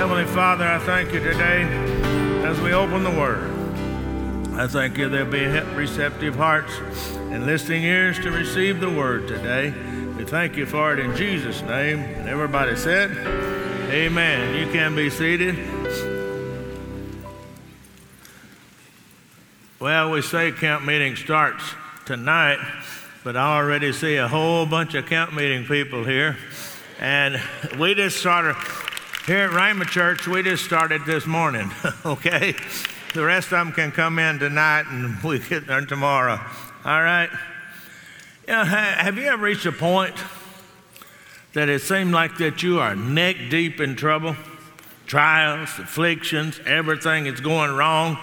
Heavenly Father, I thank you today as we open the Word. I thank you there'll be receptive hearts and listening ears to receive the Word today. We thank you for it in Jesus' name. And everybody said, Amen. You can be seated. Well, we say camp meeting starts tonight, but I already see a whole bunch of camp meeting people here. And we just started here at Rhema Church, we just started this morning, okay? The rest of them can come in tonight and we get there tomorrow. All right? You know, have you ever reached a point that it seemed like that you are neck deep in trouble? Trials, afflictions, everything is going wrong.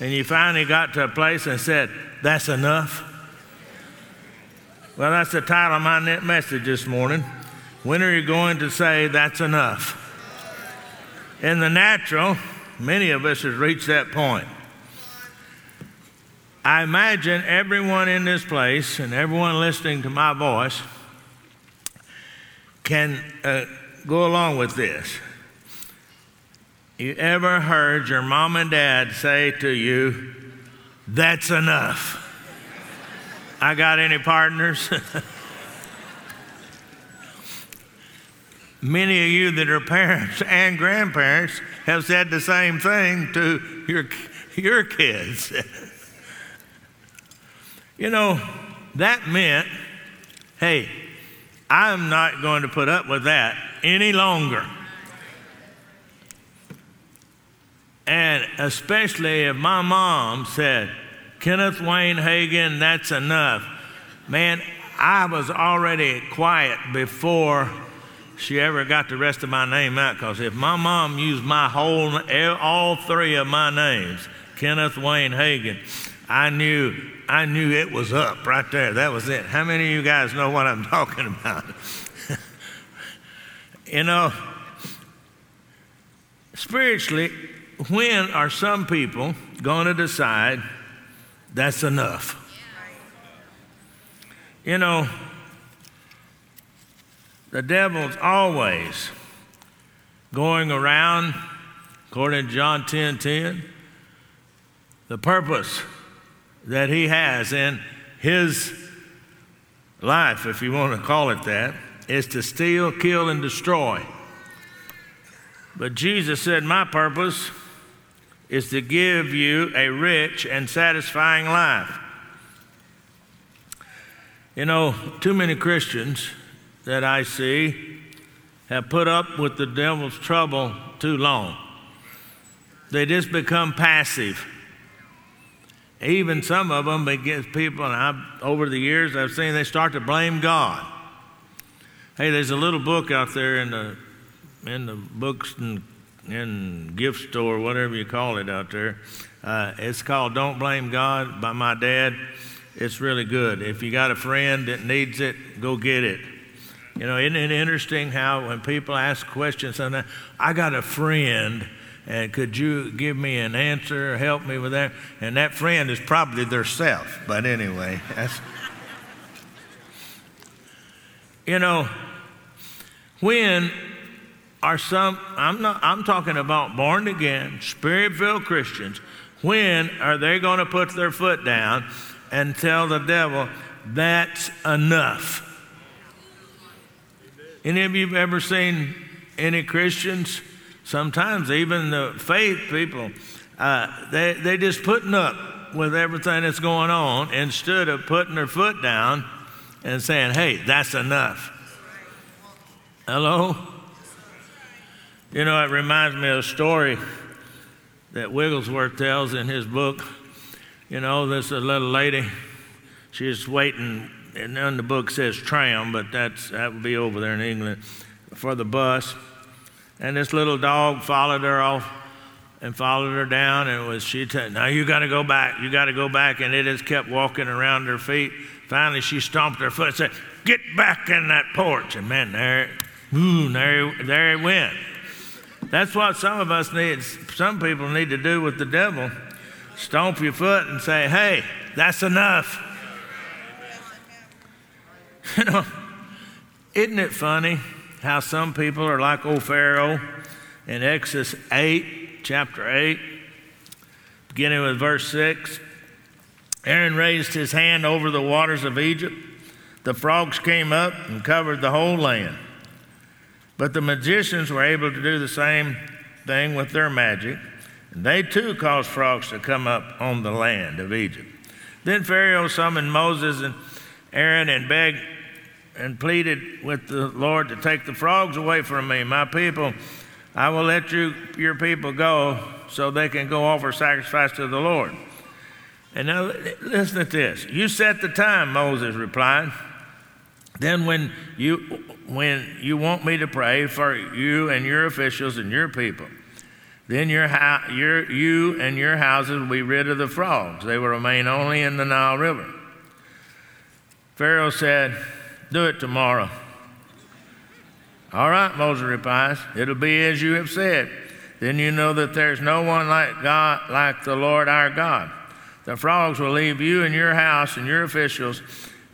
And you finally got to a place and said, That's enough. Well, that's the title of my message this morning. When are you going to say that's enough? In the natural, many of us have reached that point. I imagine everyone in this place and everyone listening to my voice can uh, go along with this. You ever heard your mom and dad say to you, That's enough? I got any partners? Many of you that are parents and grandparents have said the same thing to your, your kids. you know, that meant, hey, I'm not going to put up with that any longer. And especially if my mom said, Kenneth Wayne Hagin, that's enough. Man, I was already quiet before she ever got the rest of my name out because if my mom used my whole, all three of my names, Kenneth Wayne Hagin, I knew, I knew it was up right there. That was it. How many of you guys know what I'm talking about? you know, spiritually, when are some people going to decide that's enough? You know, the devil's always going around, according to John 10 10, the purpose that he has in his life, if you want to call it that, is to steal, kill, and destroy. But Jesus said, My purpose is to give you a rich and satisfying life. You know, too many Christians that I see have put up with the devil's trouble too long. They just become passive. Even some of them, against people, and I've, over the years, I've seen they start to blame God. Hey, there's a little book out there in the in the books and in gift store, whatever you call it out there. Uh, it's called "Don't Blame God" by my dad. It's really good. If you got a friend that needs it, go get it. You know, isn't it interesting how when people ask questions, and I got a friend, and could you give me an answer, or help me with that? And that friend is probably their self. But anyway, that's. you know, when are some, I'm, not, I'm talking about born again, spirit filled Christians, when are they going to put their foot down and tell the devil, that's enough? Any of you ever seen any Christians? Sometimes even the faith people, uh, they they just putting up with everything that's going on instead of putting their foot down and saying, "Hey, that's enough." Hello. You know, it reminds me of a story that Wigglesworth tells in his book. You know, there's a little lady. She's waiting and then the book says tram, but that's, that would be over there in England for the bus. And this little dog followed her off and followed her down, and was she said, "Now you got to go back. You got to go back." And it just kept walking around her feet. Finally, she stomped her foot and said, "Get back in that porch!" And man, there, ooh, there, there it went. That's what some of us need. Some people need to do with the devil: stomp your foot and say, "Hey, that's enough." You know, isn't it funny how some people are like old Pharaoh in Exodus 8, chapter 8, beginning with verse 6. Aaron raised his hand over the waters of Egypt. The frogs came up and covered the whole land. But the magicians were able to do the same thing with their magic, and they too caused frogs to come up on the land of Egypt. Then Pharaoh summoned Moses and Aaron and begged and pleaded with the Lord to take the frogs away from me. My people, I will let you, your people go so they can go offer sacrifice to the Lord. And now listen to this. You set the time, Moses replied. Then when you when you want me to pray for you and your officials and your people, then your, your, you and your houses will be rid of the frogs. They will remain only in the Nile River. Pharaoh said, Do it tomorrow. All right, Moses replies, It'll be as you have said. Then you know that there's no one like God, like the Lord our God. The frogs will leave you and your house and your officials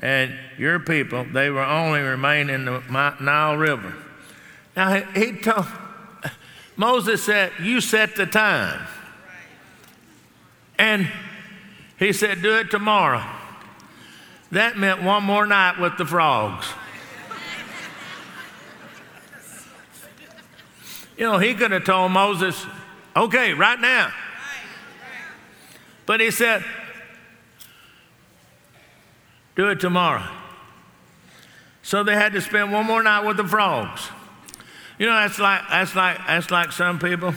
and your people. They will only remain in the Nile River. Now, he told, Moses said, You set the time. And he said, Do it tomorrow. That meant one more night with the frogs. You know, he could have told Moses, Okay, right now. But he said, Do it tomorrow. So they had to spend one more night with the frogs. You know, that's like, that's like, that's like some people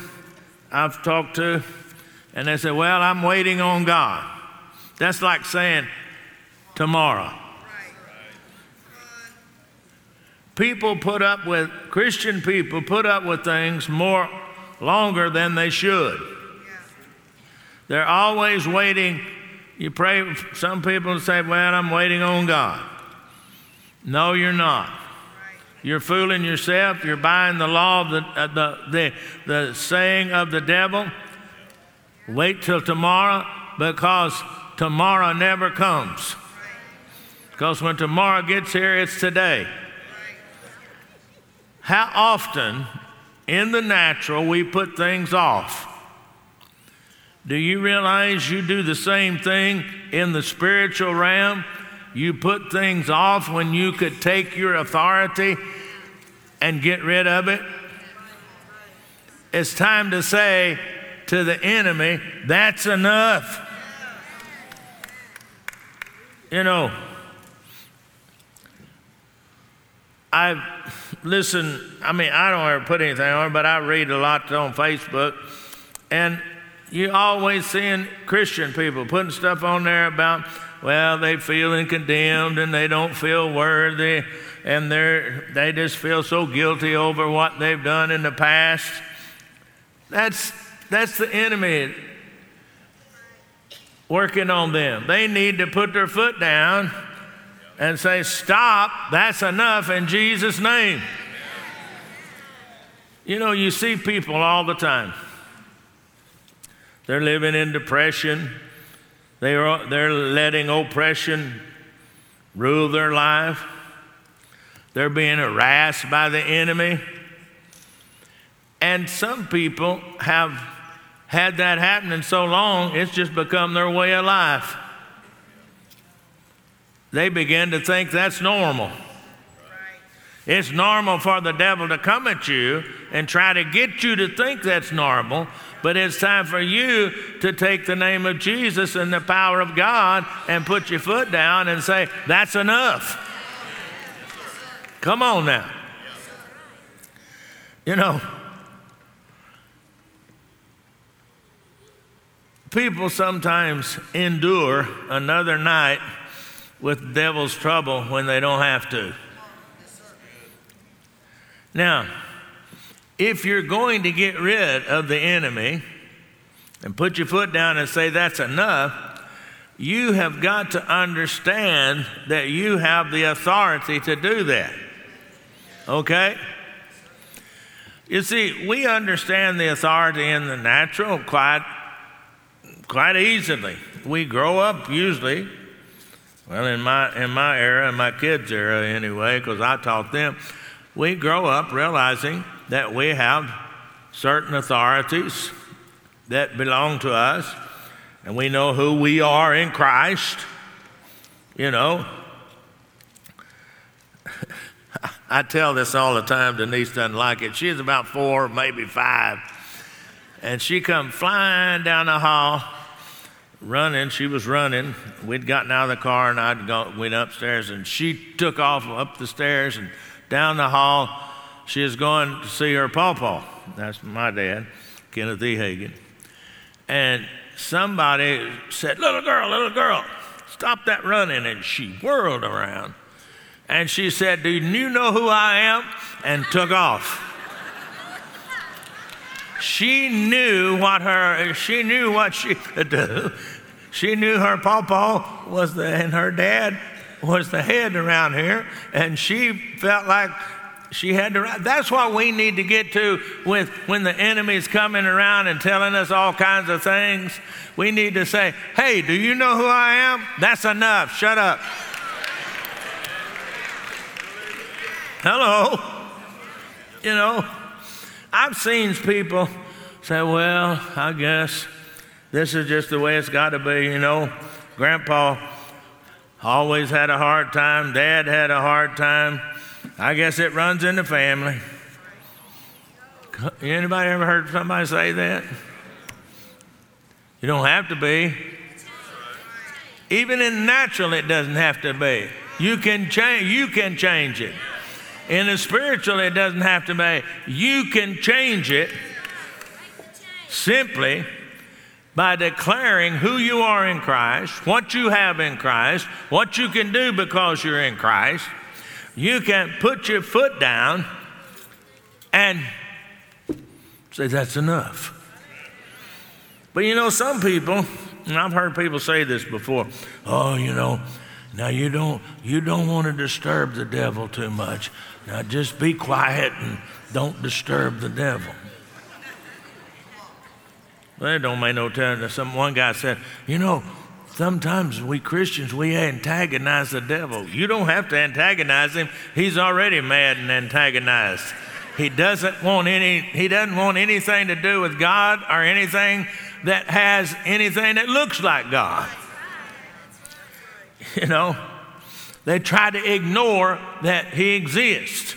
I've talked to, and they say, Well, I'm waiting on God. That's like saying, Tomorrow. People put up with, Christian people put up with things more longer than they should. They're always waiting. You pray, some people say, Well, I'm waiting on God. No, you're not. You're fooling yourself. You're buying the law of the, uh, the, the, the saying of the devil. Wait till tomorrow because tomorrow never comes. Because when tomorrow gets here, it's today. How often in the natural we put things off? Do you realize you do the same thing in the spiritual realm? You put things off when you could take your authority and get rid of it. It's time to say to the enemy, that's enough. You know, I listen, I mean, I don't ever put anything on, but I read a lot on Facebook, and you always seeing Christian people putting stuff on there about well, they feeling condemned and they don't feel worthy and they're, they just feel so guilty over what they've done in the past. That's, that's the enemy working on them. They need to put their foot down and say, Stop, that's enough in Jesus' name. You know, you see people all the time. They're living in depression. They are, they're letting oppression rule their life. They're being harassed by the enemy. And some people have had that happening so long, it's just become their way of life. They begin to think that's normal. It's normal for the devil to come at you and try to get you to think that's normal but it's time for you to take the name of Jesus and the power of God and put your foot down and say, That's enough. Come on now. You know, people sometimes endure another night with devil's trouble when they don't have to. Now, if you're going to get rid of the enemy and put your foot down and say that's enough, you have got to understand that you have the authority to do that. Okay? You see, we understand the authority in the natural quite, quite easily. We grow up usually, well, in my, in my era, in my kids' era anyway, because I taught them, we grow up realizing that we have certain authorities that belong to us, and we know who we are in Christ. You know, I tell this all the time. Denise doesn't like it. She's about four, maybe five, and she come flying down the hall, running. She was running. We'd gotten out of the car, and I'd go, went upstairs, and she took off up the stairs and down the hall. She was going to see her pawpaw. That's my dad, Kenneth E. Hagin. And somebody said, Little girl, little girl, stop that running. And she whirled around. And she said, Do you know who I am? And took off. she knew what her she knew what she could do. She knew her pawpaw was the and her dad was the head around here, and she felt like she had to. That's what we need to get to with when the enemy's coming around and telling us all kinds of things. We need to say, "Hey, do you know who I am?" That's enough. Shut up. Hello. You know, I've seen people say, "Well, I guess this is just the way it's got to be." You know, Grandpa always had a hard time. Dad had a hard time. I guess it runs in the family. Anybody ever heard somebody say that? You don't have to be. Even in natural, it doesn't have to be. You can change. You can change it. In the spiritual, it doesn't have to be. You can change it simply by declaring who you are in Christ, what you have in Christ, what you can do because you're in Christ you can put your foot down and say, That's enough. But you know, some people, and I've heard people say this before, oh, you know, now you don't you don't want to disturb the devil too much. Now just be quiet and don't disturb the devil. It don't make no telling. Some one guy said, you know, Sometimes we Christians, we antagonize the devil. You don't have to antagonize him. He's already mad and antagonized. He doesn't want any he doesn't want anything to do with God or anything that has anything that looks like God. You know, they try to ignore that he exists.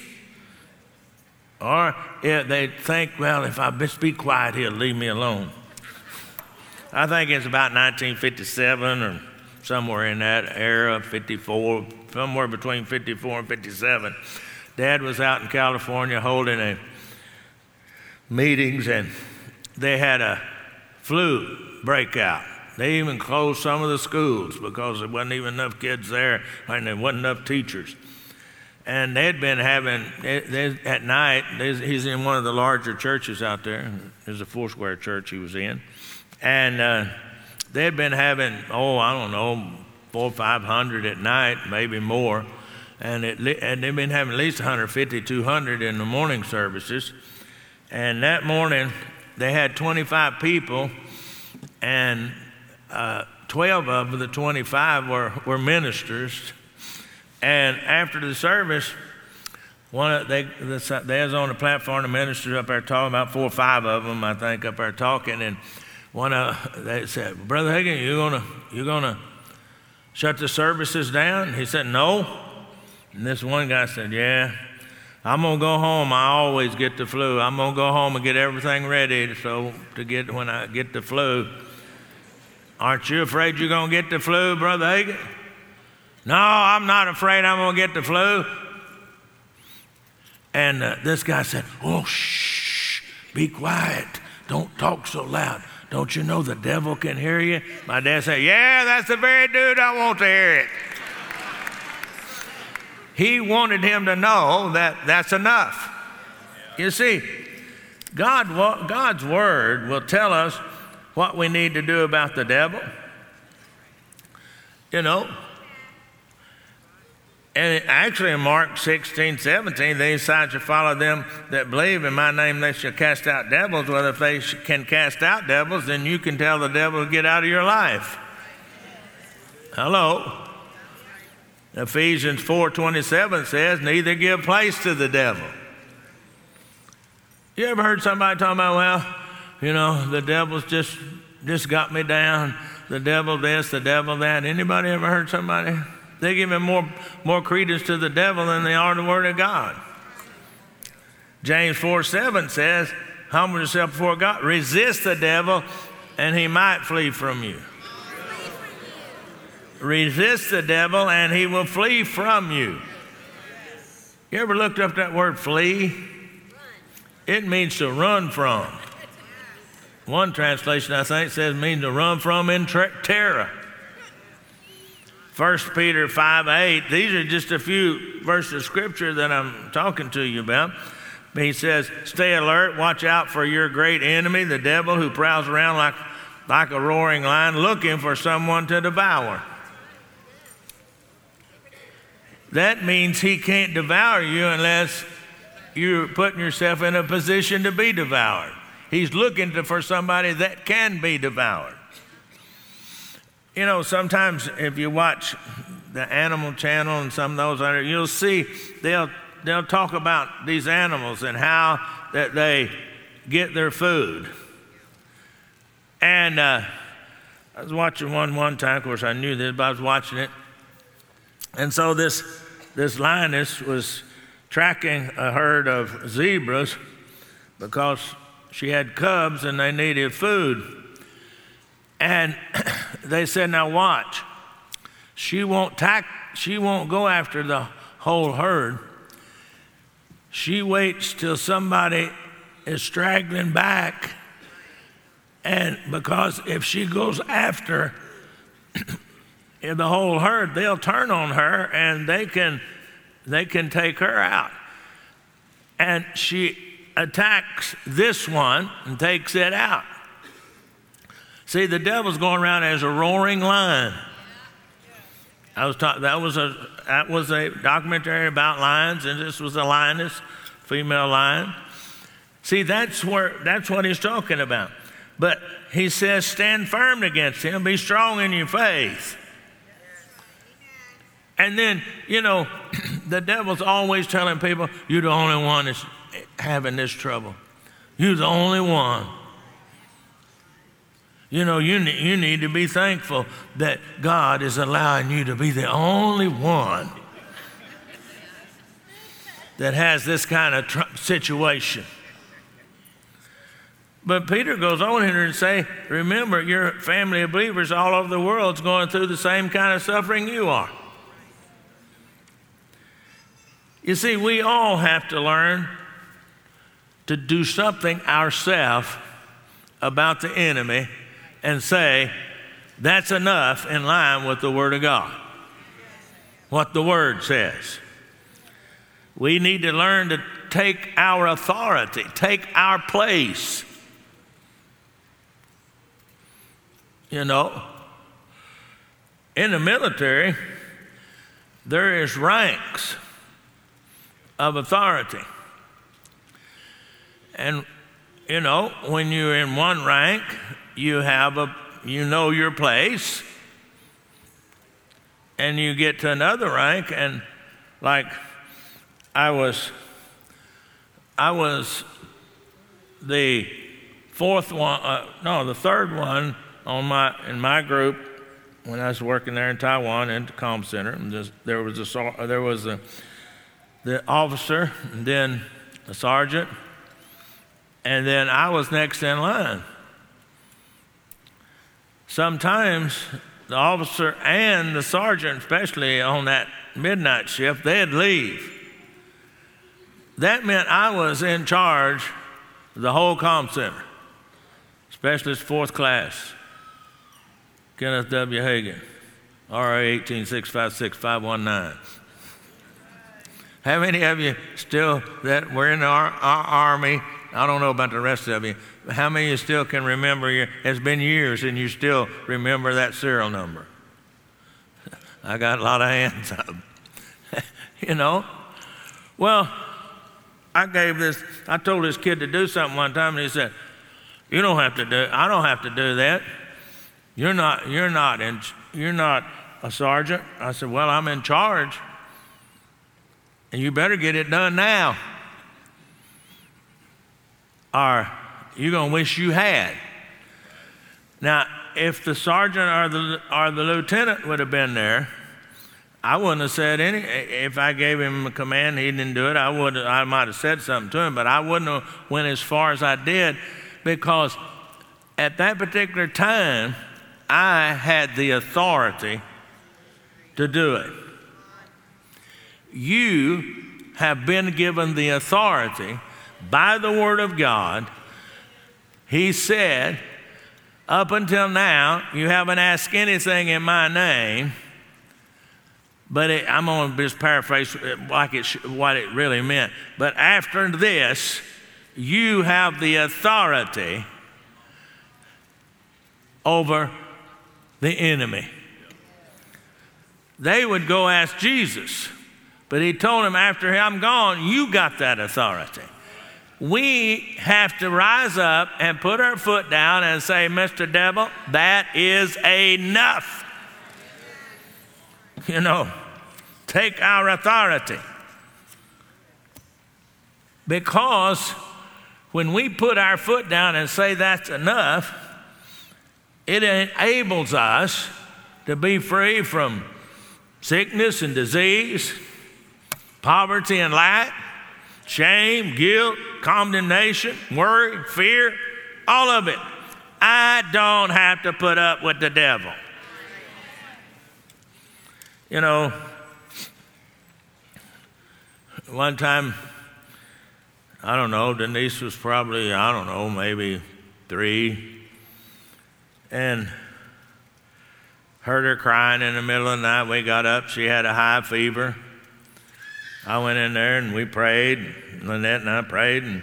Or they think, well, if I just be quiet, he'll leave me alone. I think it's about 1957 or somewhere in that era, 54, somewhere between 54 and 57. Dad was out in California holding a meetings, and they had a flu breakout. They even closed some of the schools because there wasn't even enough kids there, and there wasn't enough teachers. And they'd been having, they, they, at night, he's in one of the larger churches out there. There's a four square church he was in. And uh, they'd been having, oh, I don't know, four or 500 at night, maybe more. And, it, and they've been having at least 150, 200 in the morning services. And that morning, they had 25 people, and uh, 12 of the 25 were, were ministers. And after the service, one of they, they was on the platform, the ministers up there talking about four or five of them, I think, up there talking, and one of they said, Brother Hagin, you gonna you gonna shut the services down? He said, No. And this one guy said, Yeah. I'm gonna go home. I always get the flu. I'm gonna go home and get everything ready so to get when I get the flu. Aren't you afraid you're gonna get the flu, Brother Hagin? No, I'm not afraid I'm gonna get the flu. And uh, this guy said, Oh, shh, be quiet. Don't talk so loud. Don't you know the devil can hear you? My dad said, Yeah, that's the very dude I want to hear it. He wanted him to know that that's enough. You see, God, God's word will tell us what we need to do about the devil. You know, and actually, in Mark 16, 17, these signs shall follow them that believe in my name, they shall cast out devils. Well, if they can cast out devils, then you can tell the devil to get out of your life. Hello. Ephesians 4:27 says, "Neither give place to the devil." You ever heard somebody talking about, well, you know, the devil's just just got me down. The devil this, the devil that. Anybody ever heard somebody? They give him more more credence to the devil than they are to the word of God. James 4 7 says, Humble yourself before God, resist the devil, and he might flee from you. Resist the devil, and he will flee from you. You ever looked up that word flee? It means to run from. One translation, I think, says means to run from in terror. 1 Peter 5 8, these are just a few verses of scripture that I'm talking to you about. He says, Stay alert, watch out for your great enemy, the devil, who prowls around like, like a roaring lion looking for someone to devour. That means he can't devour you unless you're putting yourself in a position to be devoured. He's looking to, for somebody that can be devoured. You know, sometimes if you watch the Animal Channel and some of those, other, you'll see they'll they'll talk about these animals and how that they get their food. And uh, I was watching one one time. Of course, I knew this, but I was watching it. And so this this lioness was tracking a herd of zebras because she had cubs and they needed food. And they said, "Now watch. She won't tack. She won't go after the whole herd. She waits till somebody is straggling back. And because if she goes after the whole herd, they'll turn on her and they can, they can take her out. And she attacks this one and takes it out. See, the devil's going around as a roaring lion. I was ta- that was a that was a documentary about lions, and this was a lioness, female lion. See, that's where that's what he's talking about. But he says, stand firm against him, be strong in your faith. And then, you know, the devil's always telling people, you're the only one that's having this trouble. You're the only one. You know, you, you need to be thankful that God is allowing you to be the only one that has this kind of tr- situation. But Peter goes on here and say, remember, your family of believers all over the world is going through the same kind of suffering you are. You see, we all have to learn to do something ourselves about the enemy and say, that's enough in line with the Word of God. What the Word says. We need to learn to take our authority, take our place. You know, in the military, there is ranks of authority. And, you know, when you're in one rank, you have a you know your place and you get to another rank and like i was i was the fourth one uh, no the third one on my in my group when i was working there in taiwan in the comm center. And just, there was a there was a the officer and then a sergeant and then i was next in line sometimes the officer and the sergeant, especially on that midnight shift, they'd leave. That meant I was in charge of the whole comm center, specialist fourth class, Kenneth W. Hagin, RA 18656 How many of you still that were in our, our army? I don't know about the rest of you. How many of you still can remember? Your, it's been years and you still remember that serial number. I got a lot of hands up. you know? Well, I gave this, I told this kid to do something one time and he said, You don't have to do I don't have to do that. You're not, you're not in, you're not a sergeant. I said, Well, I'm in charge. And you better get it done now. Are you're going to wish you had. Now, if the sergeant or the, or the lieutenant would have been there, I wouldn't have said any. If I gave him a command, he didn't do it. I would. I might have said something to him, but I wouldn't have went as far as I did, because at that particular time, I had the authority to do it. You have been given the authority by the Word of God. He said, Up until now, you haven't asked anything in my name. But it, I'm going to just paraphrase like it, what it really meant. But after this, you have the authority over the enemy. They would go ask Jesus, but he told them, after I'm gone, you got that authority. We have to rise up and put our foot down and say, Mr. Devil, that is enough. You know, take our authority. Because when we put our foot down and say that's enough, it enables us to be free from sickness and disease, poverty and lack, shame, guilt, condemnation, worry, fear, all of it. I don't have to put up with the devil. You know, one time, I don't know, Denise was probably, I don't know, maybe three, and heard her crying in the middle of the night. We got up, she had a high fever. I went in there and we prayed. Lynette and I prayed, and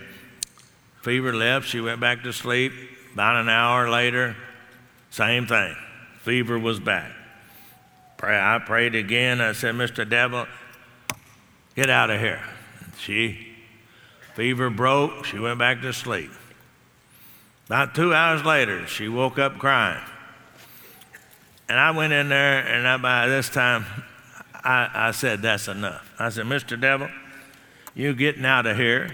fever left. She went back to sleep. About an hour later, same thing. Fever was back. Pray, I prayed again. I said, Mr. Devil, get out of here. She, fever broke. She went back to sleep. About two hours later, she woke up crying. And I went in there, and I, by this time, I, I said, That's enough. I said, Mr. Devil, you're getting out of here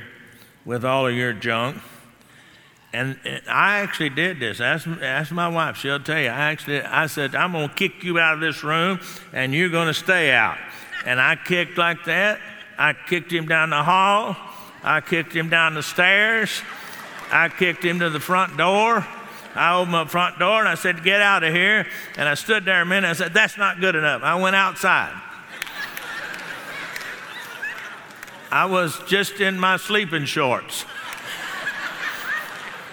with all of your junk. And, and I actually did this. Ask, ask my wife, she'll tell you. I actually, I said, I'm going to kick you out of this room, and you're going to stay out. And I kicked like that. I kicked him down the hall. I kicked him down the stairs. I kicked him to the front door. I opened my front door and I said, Get out of here. And I stood there a minute. I said, That's not good enough. I went outside. I was just in my sleeping shorts.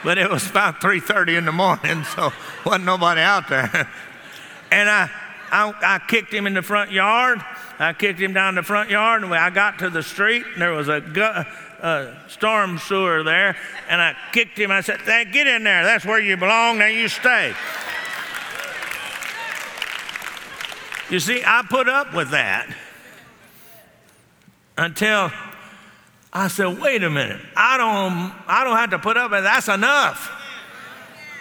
but it was about 3:30 in the morning, so wasn't nobody out there. and I, I, I kicked him in the front yard. I kicked him down the front yard, and I got to the street, and there was a, gu- a storm sewer there, and I kicked him. I said, "Get in there. That's where you belong. Now you stay." You see, I put up with that until I said, wait a minute. I don't, I don't have to put up with That's enough.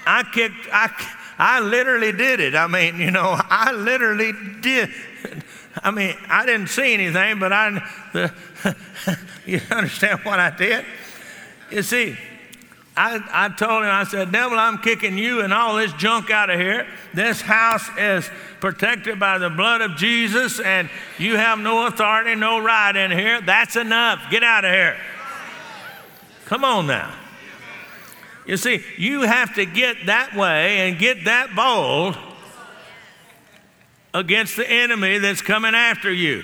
I kicked, I, I literally did it. I mean, you know, I literally did. I mean, I didn't see anything, but I, the, you understand what I did? You see, I, I told him, I said, Devil, I'm kicking you and all this junk out of here. This house is protected by the blood of Jesus, and you have no authority, no right in here. That's enough. Get out of here. Come on now. You see, you have to get that way and get that bold against the enemy that's coming after you.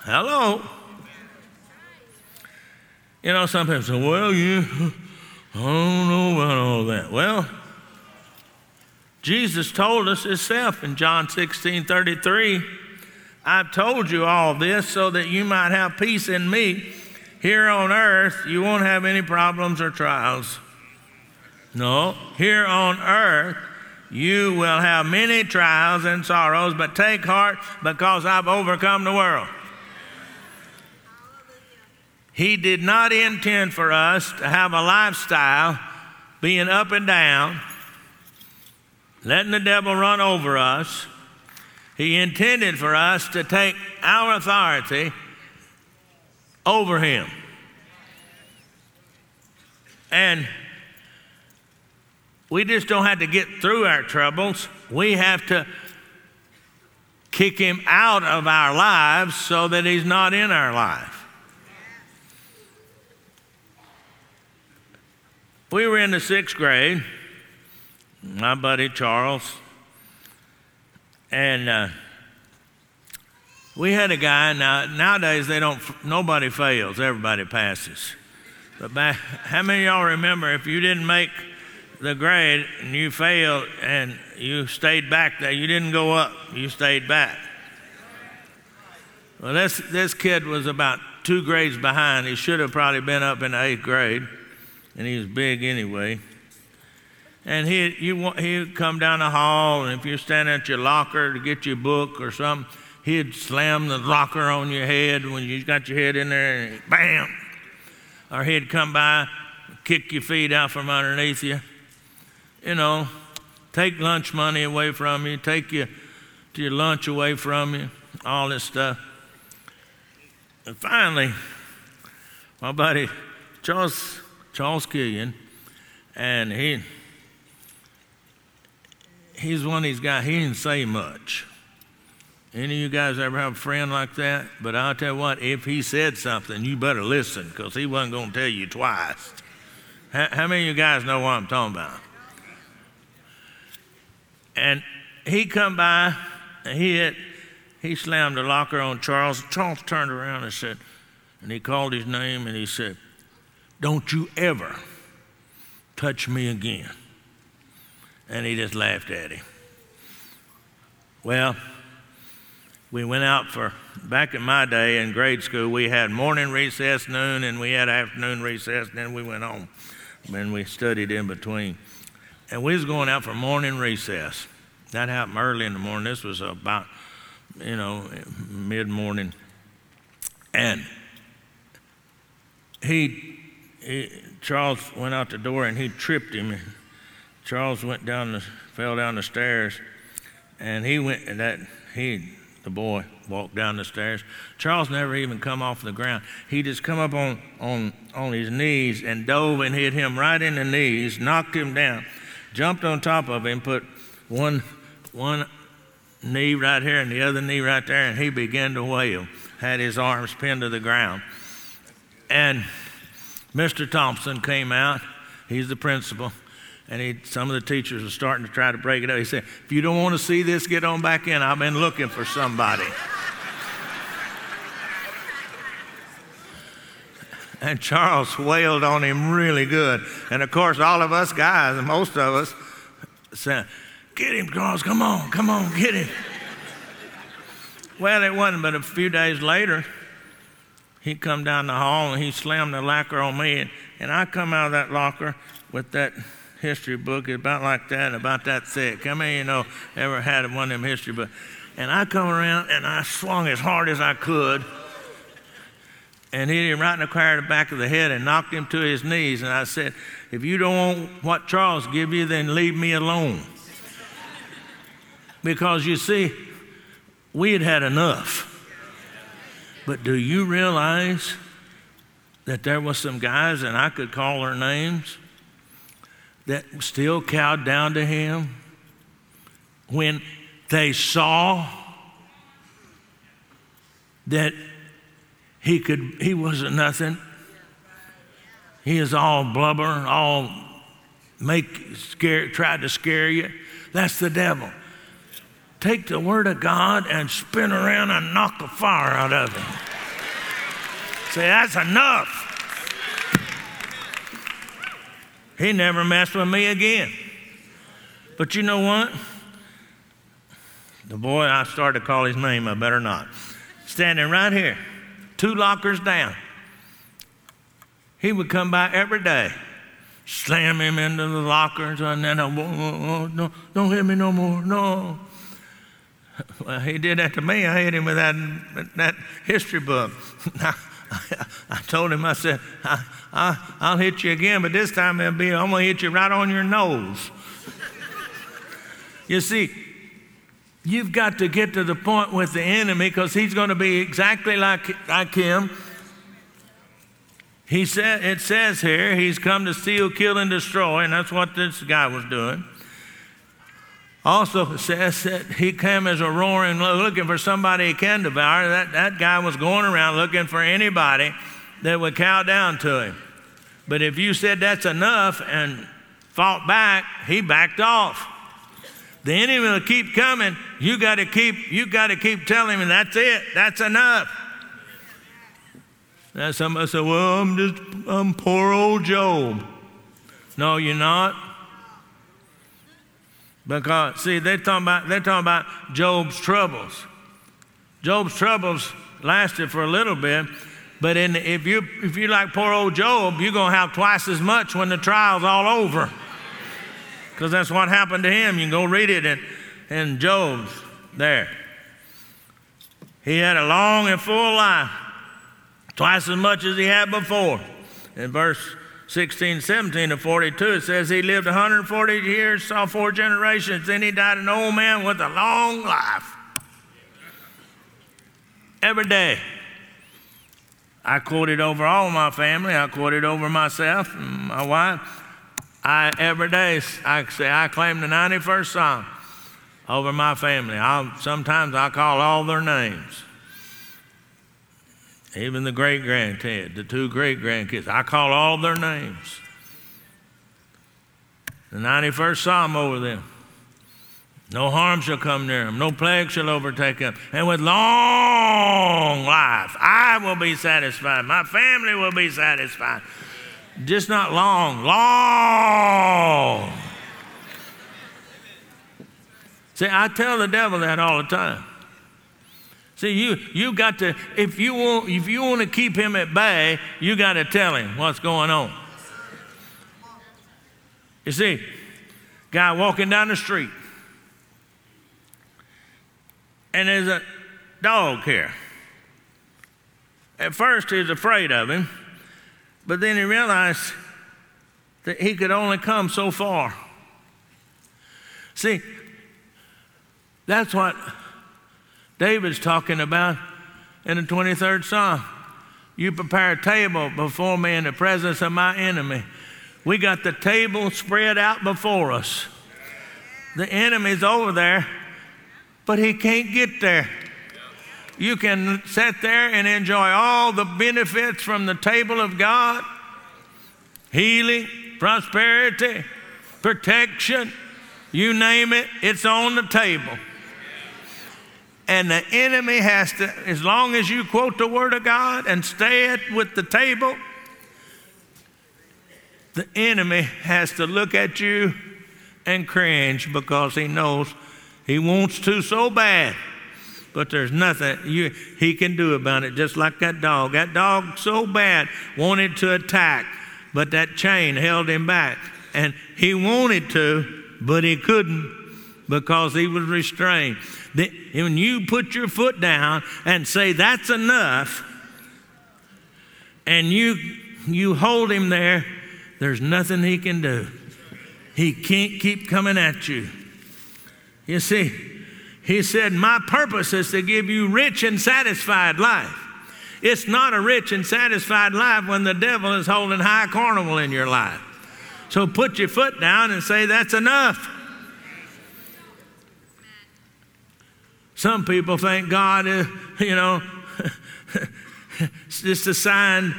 Hello. You know, some people say, well, you I don't know about all that. Well, Jesus told us himself in John 16 33, I've told you all this so that you might have peace in me. Here on earth, you won't have any problems or trials. No, here on earth, you will have many trials and sorrows, but take heart because I've overcome the world. He did not intend for us to have a lifestyle being up and down, letting the devil run over us. He intended for us to take our authority over him. And we just don't have to get through our troubles. We have to kick him out of our lives so that he's not in our life. We were in the sixth grade, my buddy Charles, and uh, we had a guy. Now nowadays they don't. Nobody fails. Everybody passes. But back, how many of y'all remember if you didn't make the grade and you failed and you stayed back there, you didn't go up, you stayed back. Well, this, this kid was about two grades behind. He should have probably been up in eighth grade, and he was big anyway. And he, you, he'd come down the hall, and if you're standing at your locker to get your book or something, he'd slam the locker on your head when you got your head in there, and bam! Or he'd come by, kick your feet out from underneath you you know, take lunch money away from you, take your, your lunch away from you, all this stuff. And finally, my buddy Charles, Charles Killian, and he, he's one of these guys, he didn't say much. Any of you guys ever have a friend like that? But I'll tell you what, if he said something, you better listen because he wasn't going to tell you twice. How, how, many of you guys know what I'm talking about? And he come by, and he had, he slammed the locker on Charles. Charles turned around and said, and he called his name and he said, Don't you ever touch me again. And he just laughed at him. Well, we went out for, back in my day in grade school, we had morning recess, noon, and we had afternoon recess, and then we went home. And we studied in between. And we was going out for morning recess. That happened early in the morning. This was about, you know, mid morning. And he, he, Charles went out the door and he tripped him. And Charles went down the, fell down the stairs, and he went, and that, he, the boy, walked down the stairs. Charles never even come off the ground. He just come up on, on, on his knees and dove and hit him right in the knees, knocked him down jumped on top of him, put one, one knee right here and the other knee right there, and he began to wail, had his arms pinned to the ground. And Mr. Thompson came out, he's the principal, and he, some of the teachers are starting to try to break it up. He said, If you don't want to see this, get on back in. I've been looking for somebody. And Charles wailed on him really good. And of course, all of us guys, most of us, said, Get him, Charles, come on, come on, get him. well, it wasn't but a few days later, he come down the hall and he slammed the locker on me. And, and I come out of that locker with that history book, about like that, about that thick. How many of you know ever had one of them history books? And I come around and I swung as hard as I could and hit him right in the corner of the back of the head and knocked him to his knees. And I said, If you don't want what Charles give you, then leave me alone. because you see, we had had enough. But do you realize that there was some guys, and I could call their names, that still cowed down to him when they saw that he could he wasn't nothing. He is all blubber, all make scare try to scare you. That's the devil. Take the word of God and spin around and knock the fire out of him. Say, that's enough. He never messed with me again. But you know what? The boy, I started to call his name, I better not. Standing right here two lockers down. He would come by every day, slam him into the lockers, and then, I oh, oh, no, don't hit me no more, no. Well, he did that to me. I hit him with that, that history book. I told him, I said, I, will hit you again, but this time it'll be, I'm going to hit you right on your nose. you see, You've got to get to the point with the enemy because he's going to be exactly like, like him. He said, it says here, he's come to steal, kill, and destroy, and that's what this guy was doing. Also says that he came as a roaring looking for somebody he can devour. That, that guy was going around looking for anybody that would cow down to him. But if you said that's enough and fought back, he backed off. The enemy will keep coming. You got to keep you got to keep telling him that's it. That's enough. Now somebody said, "Well, I'm just I'm poor old Job." No, you're not. Because see, they're talking about they're talking about Job's troubles. Job's troubles lasted for a little bit, but in, if you if you like poor old Job, you're gonna have twice as much when the trial's all over. Because that's what happened to him. You can go read it in, in Job's there. He had a long and full life, twice as much as he had before. In verse 16, 17 to 42, it says he lived 140 years, saw four generations, then he died an old man with a long life. Every day. I quoted over all my family, I quoted over myself and my wife. I every day I say I claim the 91st Psalm over my family. I'll, sometimes I call all their names. Even the great grandkid, the two great grandkids, I call all their names. The 91st Psalm over them. No harm shall come near them, no plague shall overtake them. And with long life, I will be satisfied. My family will be satisfied. Just not long, long. See, I tell the devil that all the time. See, you you got to if you want if you want to keep him at bay, you got to tell him what's going on. You see, guy walking down the street, and there's a dog here. At first, he's afraid of him, but then he realized that he could only come so far. See, that's what David's talking about in the 23rd Psalm. You prepare a table before me in the presence of my enemy. We got the table spread out before us. The enemy's over there, but he can't get there. You can sit there and enjoy all the benefits from the table of God healing, prosperity, protection, you name it, it's on the table. And the enemy has to, as long as you quote the Word of God and stay at with the table, the enemy has to look at you and cringe because he knows he wants to so bad. But there's nothing you, he can do about it, just like that dog. That dog so bad wanted to attack, but that chain held him back. And he wanted to, but he couldn't because he was restrained. When you put your foot down and say, That's enough, and you, you hold him there, there's nothing he can do. He can't keep coming at you. You see, he said, My purpose is to give you rich and satisfied life. It's not a rich and satisfied life when the devil is holding high carnival in your life. So put your foot down and say, That's enough. Some people think God is, you know, just assigned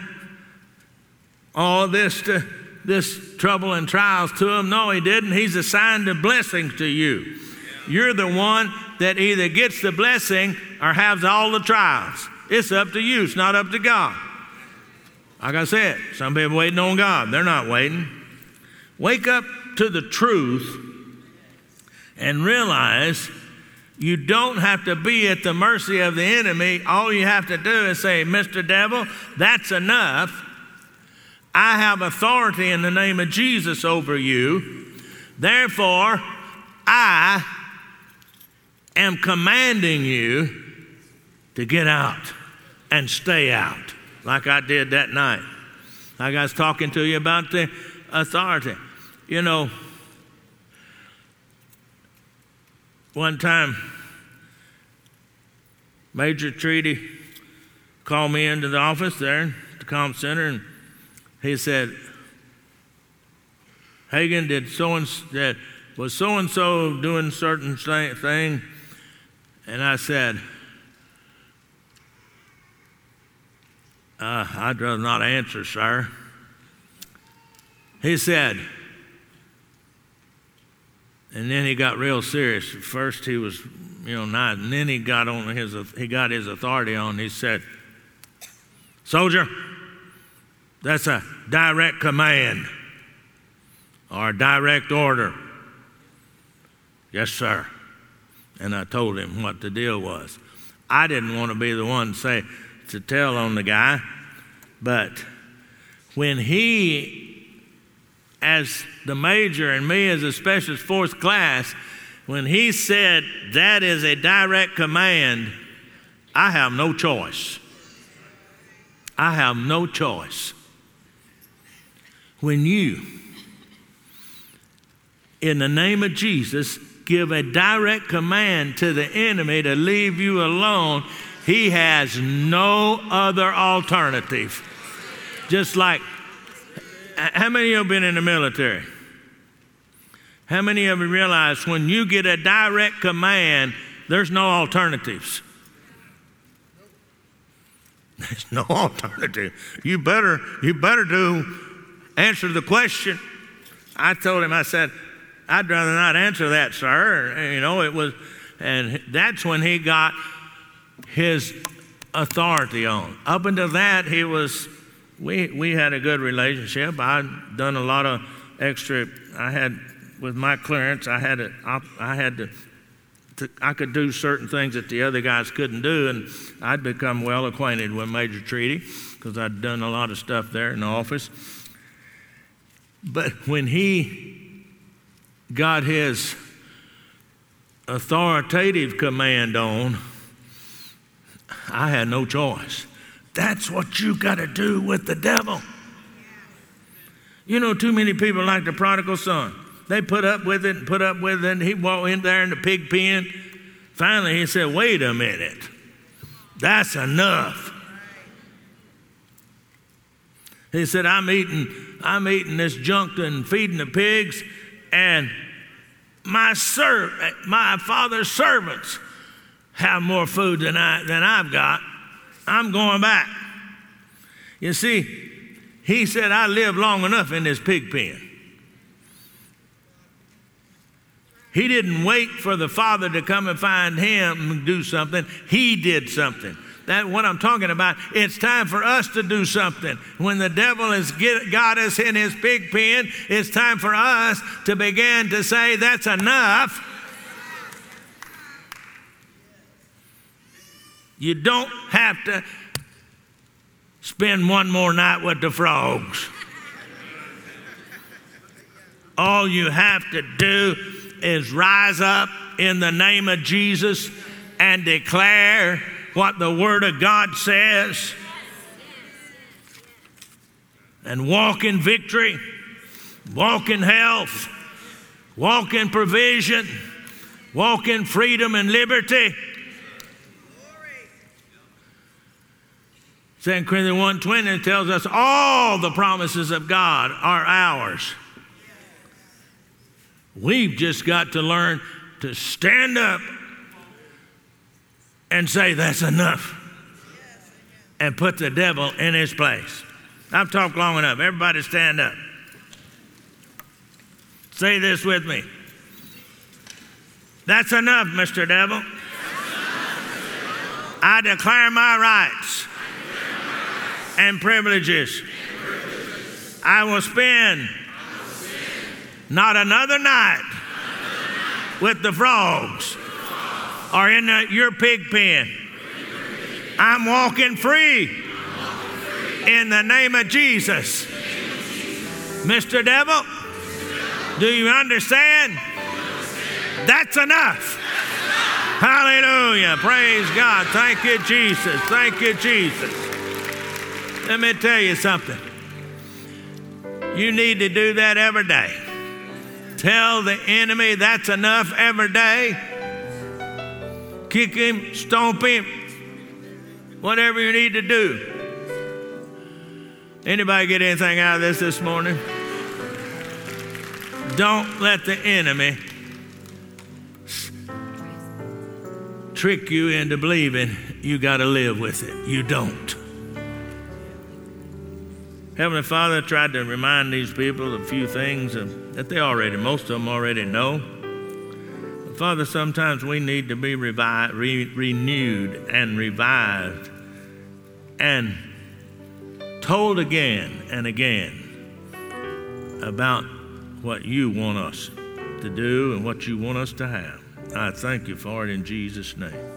all this to this trouble and trials to him. No, he didn't. He's assigned the blessings to you. You're the one that either gets the blessing or has all the trials. It's up to you, it's not up to God. Like I said, some people waiting on God. They're not waiting. Wake up to the truth and realize you don't have to be at the mercy of the enemy. All you have to do is say, Mr. Devil, that's enough. I have authority in the name of Jesus over you. Therefore, I am commanding you to get out and stay out, like I did that night. Like I was talking to you about the authority. You know, One time, Major Treaty called me into the office there, the comm center, and he said, Hagin, did so and that was so and so doing certain thing? And I said, uh, I'd rather not answer, sir. He said, and then he got real serious. First he was, you know, not, and then he got on his, he got his authority on. He said, "Soldier, that's a direct command or a direct order." Yes, sir. And I told him what the deal was. I didn't want to be the one to say to tell on the guy, but when he as the major and me as a specialist fourth class, when he said that is a direct command, I have no choice. I have no choice. When you, in the name of Jesus, give a direct command to the enemy to leave you alone, he has no other alternative. Just like how many of you have been in the military? How many of you realize when you get a direct command, there's no alternatives? There's no alternative. You better, you better do answer the question. I told him, I said, I'd rather not answer that, sir. You know, it was, and that's when he got his authority on. Up until that, he was we, we had a good relationship. I'd done a lot of extra, I had, with my clearance, I had, to, I, I had to, to, I could do certain things that the other guys couldn't do, and I'd become well acquainted with Major Treaty because I'd done a lot of stuff there in the office. But when he got his authoritative command on, I had no choice. That's what you got to do with the devil. You know, too many people like the prodigal son. They put up with it and put up with it, and he walked in there in the pig pen. Finally, he said, Wait a minute. That's enough. He said, I'm eating, I'm eating this junk and feeding the pigs, and my serv- my father's servants have more food than I than I've got. I'm going back. You see, he said, I lived long enough in this pig pen. He didn't wait for the father to come and find him and do something. He did something. That's what I'm talking about. It's time for us to do something. When the devil has get, got us in his pig pen, it's time for us to begin to say, That's enough. You don't have to spend one more night with the frogs. All you have to do is rise up in the name of Jesus and declare what the Word of God says and walk in victory, walk in health, walk in provision, walk in freedom and liberty. 2 Corinthians 1.20 tells us all the promises of God are ours. We've just got to learn to stand up and say, That's enough, and put the devil in his place. I've talked long enough. Everybody stand up. Say this with me. That's enough, Mr. Devil. I declare my rights and privileges. I will spend not another night with the frogs or in the, your pig pen. I'm walking free in the name of Jesus. Mr. Devil, do you understand? That's enough. Hallelujah. Praise God. Thank you, Jesus. Thank you, Jesus. Let me tell you something. You need to do that every day. Tell the enemy that's enough every day. Kick him, stomp him, whatever you need to do. Anybody get anything out of this this morning? Don't let the enemy trick you into believing you got to live with it. You don't. Heavenly Father tried to remind these people of a few things that they already, most of them already know. But Father, sometimes we need to be revived, re- renewed and revived and told again and again about what you want us to do and what you want us to have. I thank you for it in Jesus' name.